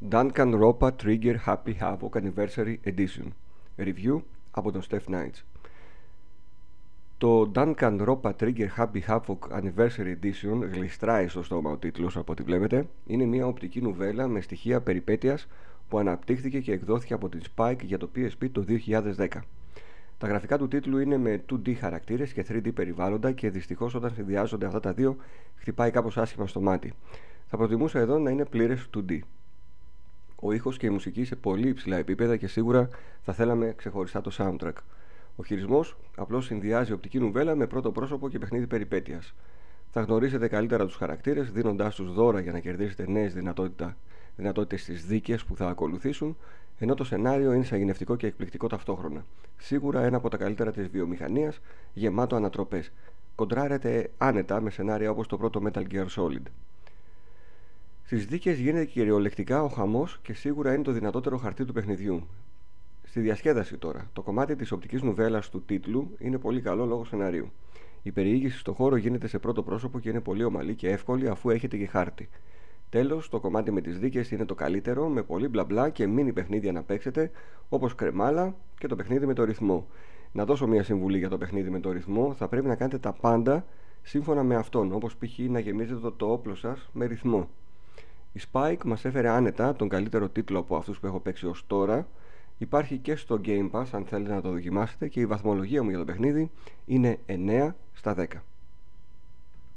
Duncan Ropa Trigger Happy Havoc Anniversary Edition Review από τον Steph Knights Το Duncan Ropa Trigger Happy Havoc Anniversary Edition γλιστράει στο στόμα ο τίτλος από ό,τι βλέπετε είναι μια οπτική νουβέλα με στοιχεία περιπέτειας που αναπτύχθηκε και εκδόθηκε από την Spike για το PSP το 2010 τα γραφικά του τίτλου είναι με 2D χαρακτήρες και 3D περιβάλλοντα και δυστυχώς όταν συνδυάζονται αυτά τα δύο χτυπάει κάπως άσχημα στο μάτι. Θα προτιμούσα εδώ να είναι πλήρες 2D. Ο ήχος και η μουσική σε πολύ υψηλά επίπεδα και σίγουρα θα θέλαμε ξεχωριστά το soundtrack. Ο χειρισμός απλώς συνδυάζει οπτική νουβέλα με πρώτο πρόσωπο και παιχνίδι περιπέτειας. Θα γνωρίσετε καλύτερα τους χαρακτήρες, δίνοντάς τους δώρα για να κερδίσετε νέες δυνατότητες στις δίκες που θα ακολουθήσουν, ενώ το σενάριο είναι σαγηνευτικό και εκπληκτικό ταυτόχρονα. Σίγουρα ένα από τα καλύτερα της βιομηχανίας, γεμάτο ανατροπές. Κοντράρετε άνετα με σενάρια όπως το πρώτο Metal Gear Solid. Στις δίκες γίνεται κυριολεκτικά ο χαμός και σίγουρα είναι το δυνατότερο χαρτί του παιχνιδιού. Στη διασκέδαση τώρα. Το κομμάτι της οπτικής νουβέλας του τίτλου είναι πολύ καλό λόγω σενάριου. Η περιήγηση στο χώρο γίνεται σε πρώτο πρόσωπο και είναι πολύ ομαλή και εύκολη αφού έχετε και χάρτη. Τέλος, το κομμάτι με τις δίκες είναι το καλύτερο, με πολύ μπλα μπλα και μίνι παιχνίδια να παίξετε, όπως κρεμάλα και το παιχνίδι με το ρυθμό. Να δώσω μια συμβουλή για το παιχνίδι με το ρυθμό, θα πρέπει να κάνετε τα πάντα σύμφωνα με αυτόν, όπως π.χ. να γεμίζετε το, το όπλο σας με ρυθμό. Η Spike μας έφερε άνετα τον καλύτερο τίτλο από αυτούς που έχω παίξει ως τώρα. Υπάρχει και στο Game Pass αν θέλετε να το δοκιμάσετε και η βαθμολογία μου για το παιχνίδι είναι 9 στα 10.